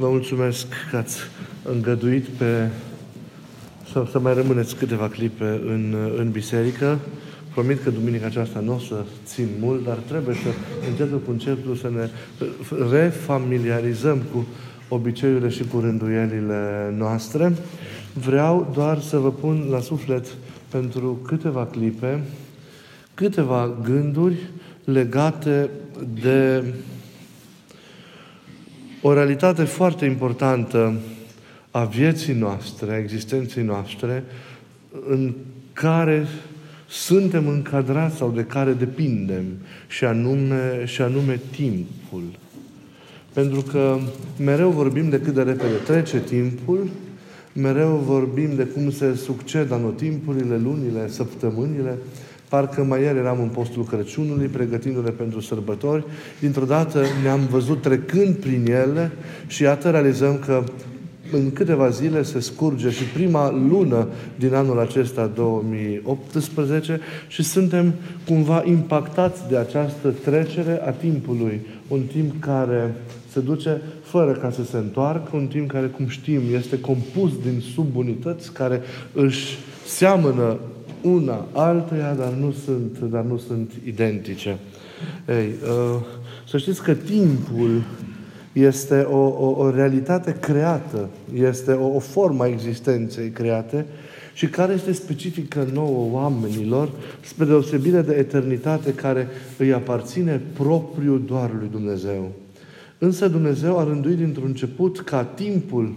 Vă mulțumesc că ați îngăduit pe să, să mai rămâneți câteva clipe în, în biserică. Promit că duminica aceasta nu o să țin mult, dar trebuie să încetul cu încetul să ne refamiliarizăm cu obiceiurile și cu rânduielile noastre. Vreau doar să vă pun la suflet pentru câteva clipe câteva gânduri legate de o realitate foarte importantă a vieții noastre, a existenței noastre, în care suntem încadrați sau de care depindem, și anume, și anume timpul. Pentru că mereu vorbim de cât de repede trece timpul, mereu vorbim de cum se succed anotimpurile, lunile, săptămânile, Parcă mai ieri eram în postul Crăciunului, pregătindu-le pentru sărbători. Dintr-o dată ne-am văzut trecând prin ele și iată realizăm că în câteva zile se scurge și prima lună din anul acesta 2018 și suntem cumva impactați de această trecere a timpului. Un timp care se duce fără ca să se întoarcă, un timp care, cum știm, este compus din subunități care își seamănă una altuia, dar nu sunt, dar nu sunt identice. Ei, uh, să știți că timpul este o, o, o realitate creată, este o, o formă a existenței create și care este specifică nouă oamenilor, spre deosebire de eternitate care îi aparține propriu doar lui Dumnezeu. Însă Dumnezeu a rânduit dintr-un început ca timpul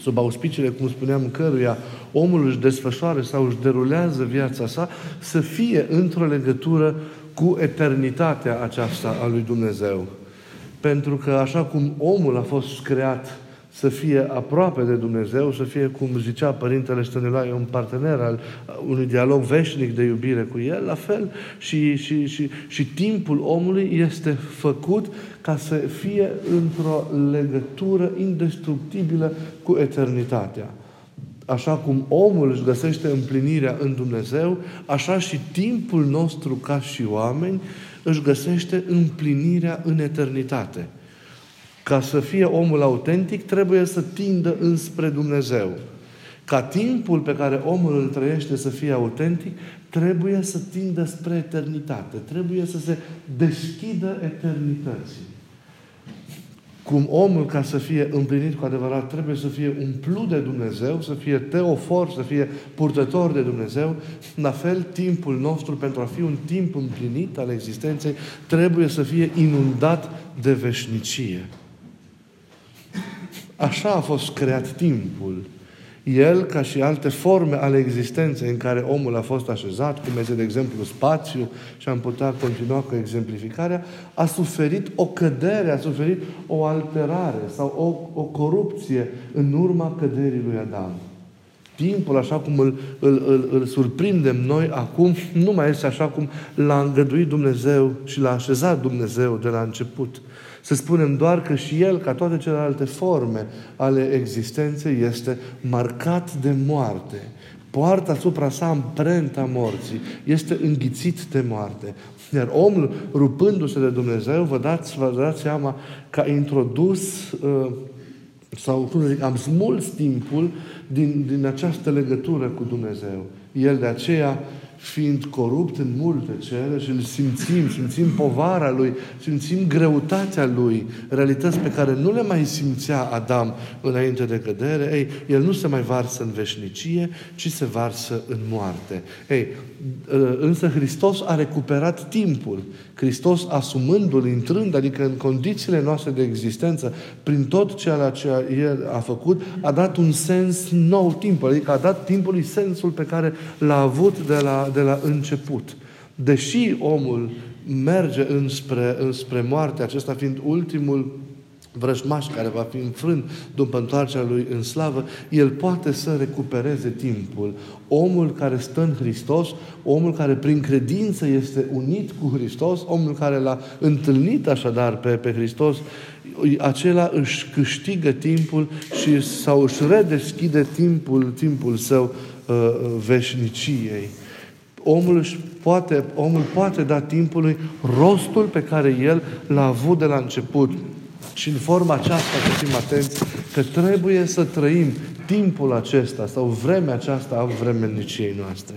sub auspiciile, cum spuneam, căruia omul își desfășoară sau își derulează viața sa, să fie într-o legătură cu eternitatea aceasta a lui Dumnezeu. Pentru că așa cum omul a fost creat să fie aproape de Dumnezeu, să fie, cum zicea Părintele Stăniloae, un partener al unui dialog veșnic de iubire cu El, la fel și, și, și, și timpul omului este făcut ca să fie într-o legătură indestructibilă cu eternitatea. Așa cum omul își găsește împlinirea în Dumnezeu, așa și timpul nostru ca și oameni își găsește împlinirea în eternitate. Ca să fie omul autentic, trebuie să tindă înspre Dumnezeu. Ca timpul pe care omul îl trăiește să fie autentic, trebuie să tindă spre eternitate. Trebuie să se deschidă eternității. Cum omul, ca să fie împlinit cu adevărat, trebuie să fie umplut de Dumnezeu, să fie teofor, să fie purtător de Dumnezeu, la fel, timpul nostru, pentru a fi un timp împlinit al existenței, trebuie să fie inundat de veșnicie. Așa a fost creat timpul. El, ca și alte forme ale existenței în care omul a fost așezat, cum este, de exemplu, spațiu, și am putea continua cu exemplificarea, a suferit o cădere, a suferit o alterare sau o, o corupție în urma căderii lui Adam. Timpul, așa cum îl, îl, îl, îl surprindem noi acum, nu mai este așa cum l-a îngăduit Dumnezeu și l-a așezat Dumnezeu de la început. Să spunem doar că și El, ca toate celelalte forme ale existenței, este marcat de moarte. Poartă asupra sa amprenta morții. Este înghițit de moarte. Iar omul, rupându-se de Dumnezeu, vă dați, vă dați seama că a introdus uh, sau, cum zic, am smuls timpul din, din această legătură cu Dumnezeu. El de aceea fiind corupt în multe cele și îl simțim, simțim povara lui, simțim greutatea lui, realități pe care nu le mai simțea Adam înainte de cădere, ei, el nu se mai varsă în veșnicie, ci se varsă în moarte. Ei, însă Hristos a recuperat timpul. Hristos asumându-l, intrând, adică în condițiile noastre de existență, prin tot ceea ce El a făcut, a dat un sens nou timpul, adică a dat timpului sensul pe care l-a avut de la, de la început. Deși omul merge înspre, înspre moarte, acesta fiind ultimul vrăjmaș care va fi înfrânt după întoarcerea lui în slavă, el poate să recupereze timpul. Omul care stă în Hristos, omul care prin credință este unit cu Hristos, omul care l-a întâlnit așadar pe, pe Hristos, acela își câștigă timpul și sau își redeschide timpul, timpul său uh, veșniciei. Omul, își poate, omul poate da timpului rostul pe care el l-a avut de la început Și în forma aceasta să fim atenți că trebuie să trăim timpul acesta sau vremea aceasta a vremelniciei noastre.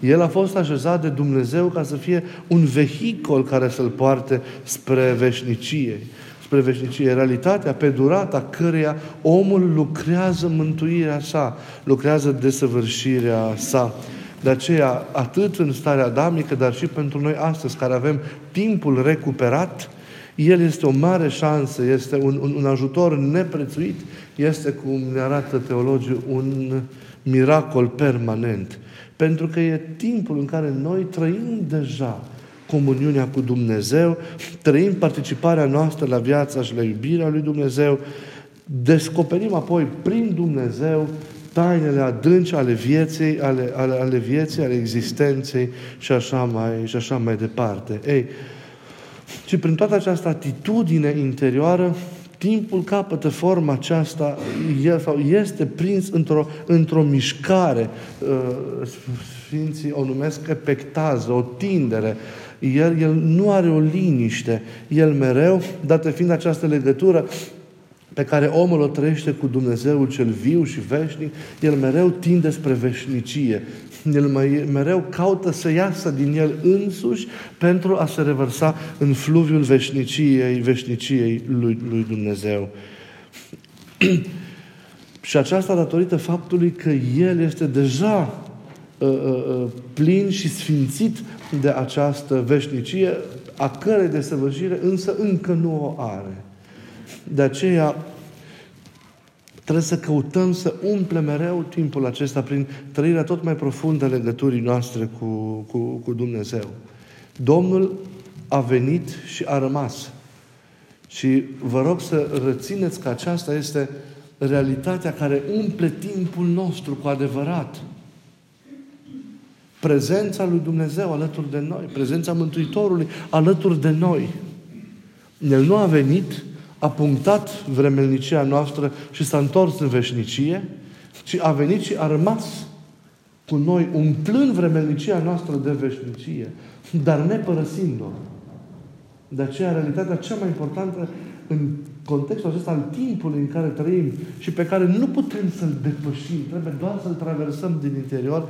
El a fost așezat de Dumnezeu ca să fie un vehicol care să-l poarte spre veșnicie. Spre veșnicie. Realitatea pe durata căreia omul lucrează mântuirea sa, lucrează desăvârșirea sa. De aceea, atât în starea adamică, dar și pentru noi astăzi, care avem timpul recuperat, el este o mare șansă, este un, un, un ajutor neprețuit, este, cum ne arată teologii, un miracol permanent. Pentru că e timpul în care noi trăim deja comuniunea cu Dumnezeu, trăim participarea noastră la viața și la iubirea lui Dumnezeu, descoperim apoi prin Dumnezeu tainele adânci ale vieții, ale, ale, ale vieții, ale existenței și așa mai, și așa mai departe. Ei, și prin toată această atitudine interioară, timpul capătă forma aceasta el, sau este prins într-o, într-o mișcare. Uh, Sfinții o numesc epectază, o tindere. El, el nu are o liniște. El mereu, dată fiind această legătură pe care omul o trăiește cu Dumnezeul cel viu și veșnic, el mereu tinde spre veșnicie. El mereu caută să iasă din el însuși pentru a se revărsa în fluviul veșniciei, veșniciei lui, lui Dumnezeu. și aceasta datorită faptului că El este deja uh, uh, uh, plin și sfințit de această veșnicie, a cărei desăvârșire însă încă nu o are. De aceea Trebuie să căutăm să umple mereu timpul acesta prin trăirea tot mai profundă a legăturii noastre cu, cu, cu Dumnezeu. Domnul a venit și a rămas. Și vă rog să rețineți că aceasta este realitatea care umple timpul nostru cu adevărat. Prezența lui Dumnezeu alături de noi, prezența Mântuitorului alături de noi. El nu a venit a punctat vremelnicia noastră și s-a întors în veșnicie, ci a venit și a rămas cu noi, umplând vremelnicia noastră de veșnicie, dar ne părăsind-o. De aceea, realitatea cea mai importantă în contextul acesta al timpului în care trăim și pe care nu putem să-l depășim, trebuie doar să-l traversăm din interior,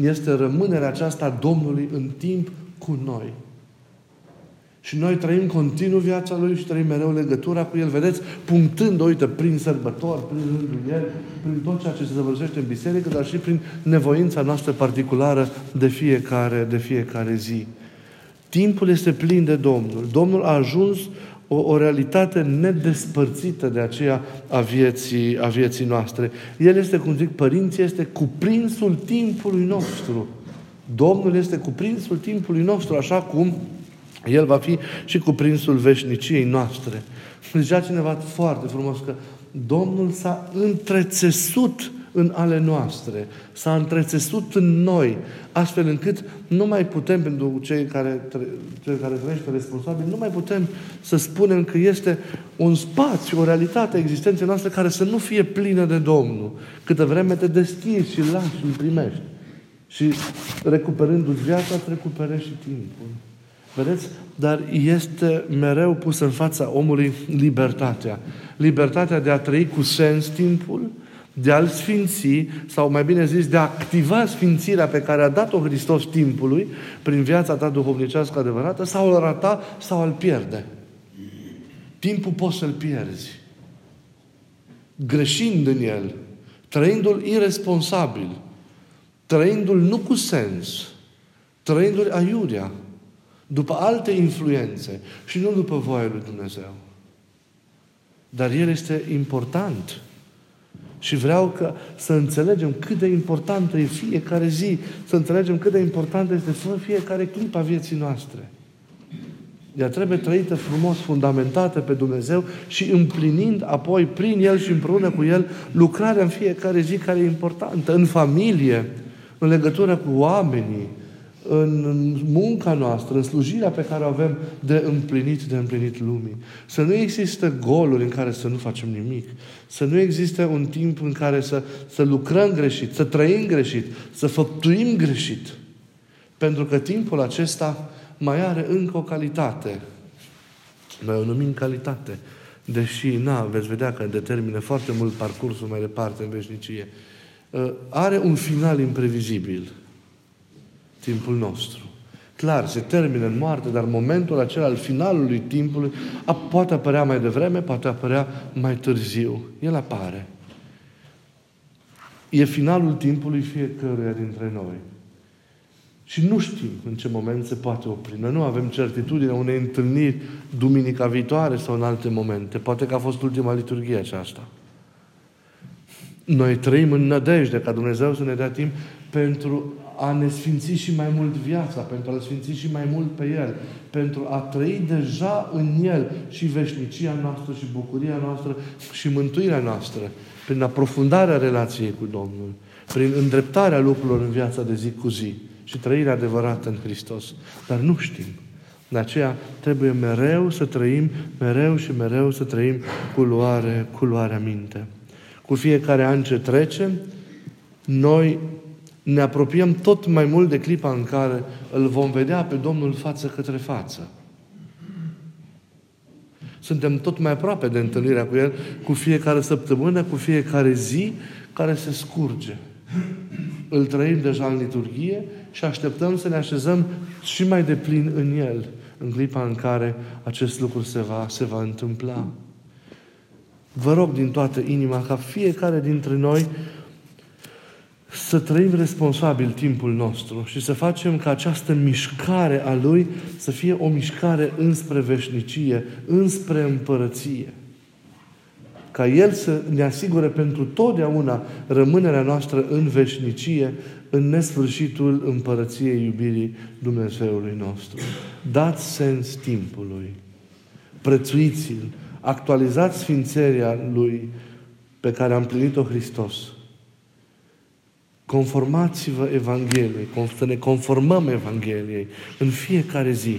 este rămânerea aceasta a Domnului în timp cu noi. Și noi trăim continuu viața Lui și trăim mereu legătura cu El. Vedeți, punctând, uite, prin sărbători, prin rândul El, prin tot ceea ce se zăvârșește în biserică, dar și prin nevoința noastră particulară de fiecare, de fiecare zi. Timpul este plin de Domnul. Domnul a ajuns o, o realitate nedespărțită de aceea a vieții, a vieții noastre. El este, cum zic, Părinții este cuprinsul timpului nostru. Domnul este cuprinsul timpului nostru, așa cum el va fi și cuprinsul veșniciei noastre. Zicea cineva foarte frumos că Domnul s-a întrețesut în ale noastre, s-a întrețesut în noi, astfel încât nu mai putem, pentru cei care, cei care trăiește responsabil, nu mai putem să spunem că este un spațiu, o realitate a existenței noastre care să nu fie plină de Domnul. Câtă vreme te deschizi și lași și îl primești. Și recuperându-ți viața, îți recuperezi și timpul. Vedeți? Dar este mereu pus în fața omului libertatea. Libertatea de a trăi cu sens timpul, de a-l sfinți, sau mai bine zis, de a activa sfințirea pe care a dat-o Hristos timpului prin viața ta duhovnicească adevărată, sau îl rata, sau îl pierde. Timpul poți să-l pierzi. Greșind în el, trăindu-l irresponsabil, trăindu-l nu cu sens, trăindu-l aiurea, după alte influențe și nu după voia lui Dumnezeu. Dar El este important. Și vreau că să înțelegem cât de importantă e fiecare zi, să înțelegem cât de importantă este fiecare clip a vieții noastre. Ea trebuie trăită frumos, fundamentată pe Dumnezeu și împlinind apoi prin El și împreună cu El lucrarea în fiecare zi care e importantă, în familie, în legătură cu oamenii, în munca noastră, în slujirea pe care o avem de împlinit, de împlinit lumii. Să nu există goluri în care să nu facem nimic. Să nu existe un timp în care să, să lucrăm greșit, să trăim greșit, să făptuim greșit. Pentru că timpul acesta mai are încă o calitate. Noi o numim calitate. deși, na, veți vedea că determină foarte mult parcursul mai departe în veșnicie, uh, are un final imprevizibil. Timpul nostru. Clar, se termină în moarte, dar momentul acela al finalului timpului a, poate apărea mai devreme, poate apărea mai târziu. El apare. E finalul timpului fiecăruia dintre noi. Și nu știm în ce moment se poate opri. Noi nu avem certitudine unei întâlniri duminica viitoare sau în alte momente. Poate că a fost ultima liturghie aceasta. Noi trăim în nădejde ca Dumnezeu să ne dea timp pentru a ne sfinți și mai mult viața, pentru a-L sfinți și mai mult pe El, pentru a trăi deja în El și veșnicia noastră și bucuria noastră și mântuirea noastră, prin aprofundarea relației cu Domnul, prin îndreptarea lucrurilor în viața de zi cu zi și trăirea adevărată în Hristos. Dar nu știm. De aceea trebuie mereu să trăim, mereu și mereu să trăim cu luare, cu luarea minte. Cu fiecare an ce trece, noi ne apropiem tot mai mult de clipa în care îl vom vedea pe Domnul față către față. Suntem tot mai aproape de întâlnirea cu El cu fiecare săptămână, cu fiecare zi care se scurge. Îl trăim deja în liturghie și așteptăm să ne așezăm și mai de plin în El, în clipa în care acest lucru se va, se va întâmpla. Vă rog din toată inima ca fiecare dintre noi să trăim responsabil timpul nostru și să facem ca această mișcare a Lui să fie o mișcare înspre veșnicie, înspre împărăție. Ca El să ne asigure pentru totdeauna rămânerea noastră în veșnicie, în nesfârșitul împărăției iubirii Dumnezeului nostru. Dați sens timpului. Prețuiți-l. Actualizați sfințeria Lui pe care a împlinit-o Hristos Conformați-vă Evangheliei, să ne conformăm Evangheliei în fiecare zi.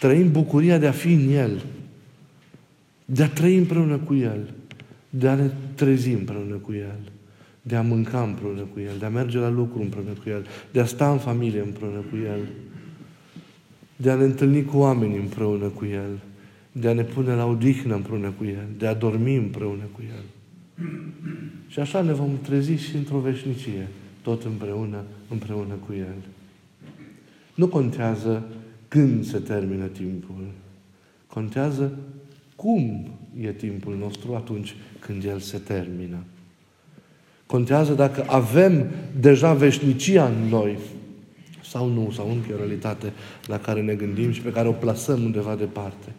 Trăim bucuria de a fi în El, de a trăi împreună cu El, de a ne trezi împreună cu El, de a mânca împreună cu El, de a merge la lucru împreună cu El, de a sta în familie împreună cu El, de a ne întâlni cu oamenii împreună cu El, de a ne pune la odihnă împreună cu El, de a dormi împreună cu El. Și așa ne vom trezi și într-o veșnicie tot împreună, împreună cu El. Nu contează când se termină timpul. Contează cum e timpul nostru atunci când el se termină. Contează dacă avem deja veșnicia în noi sau nu, sau încă o realitate la care ne gândim și pe care o plasăm undeva departe.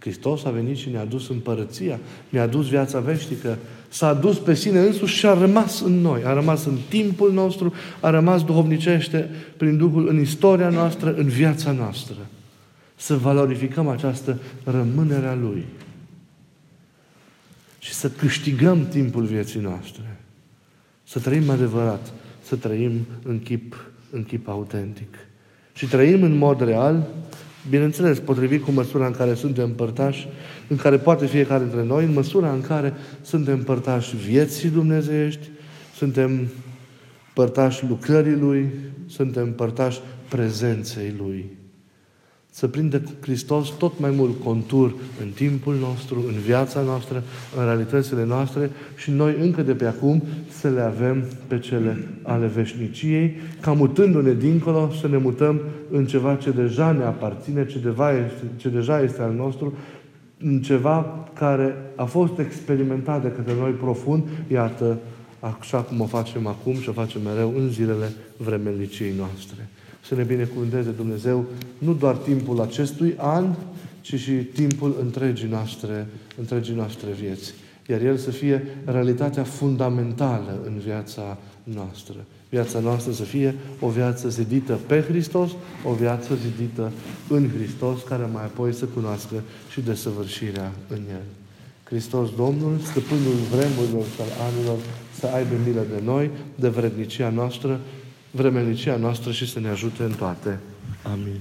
Hristos a venit și ne-a dus împărăția, ne-a dus viața veșnică, s-a dus pe sine însuși și a rămas în noi, a rămas în timpul nostru, a rămas duhovnicește prin Duhul în istoria noastră, în viața noastră. Să valorificăm această rămânere a Lui și să câștigăm timpul vieții noastre. Să trăim adevărat, să trăim în chip, în chip autentic. Și trăim în mod real Bineînțeles, potrivit cu măsura în care suntem împărtași, în care poate fiecare dintre noi, în măsura în care suntem împărtași vieții dumnezeiești, suntem părtași lucrării Lui, suntem împărtași prezenței Lui să prindă Hristos tot mai mult contur în timpul nostru, în viața noastră, în realitățile noastre și noi încă de pe acum să le avem pe cele ale veșniciei, ca mutându-ne dincolo să ne mutăm în ceva ce deja ne aparține, ce, deva este, ce deja este al nostru, în ceva care a fost experimentat de către noi profund, iată, așa cum o facem acum și o facem mereu în zilele vremeliciei noastre să ne binecuvânteze Dumnezeu nu doar timpul acestui an, ci și timpul întregii noastre, întregii noastre vieți. Iar El să fie realitatea fundamentală în viața noastră. Viața noastră să fie o viață zidită pe Hristos, o viață zidită în Hristos, care mai apoi să cunoască și desăvârșirea în El. Hristos Domnul, stăpânul vremurilor și al anilor, să aibă milă de noi, de vrednicia noastră, vremenicia noastră și să ne ajute în toate. Amin.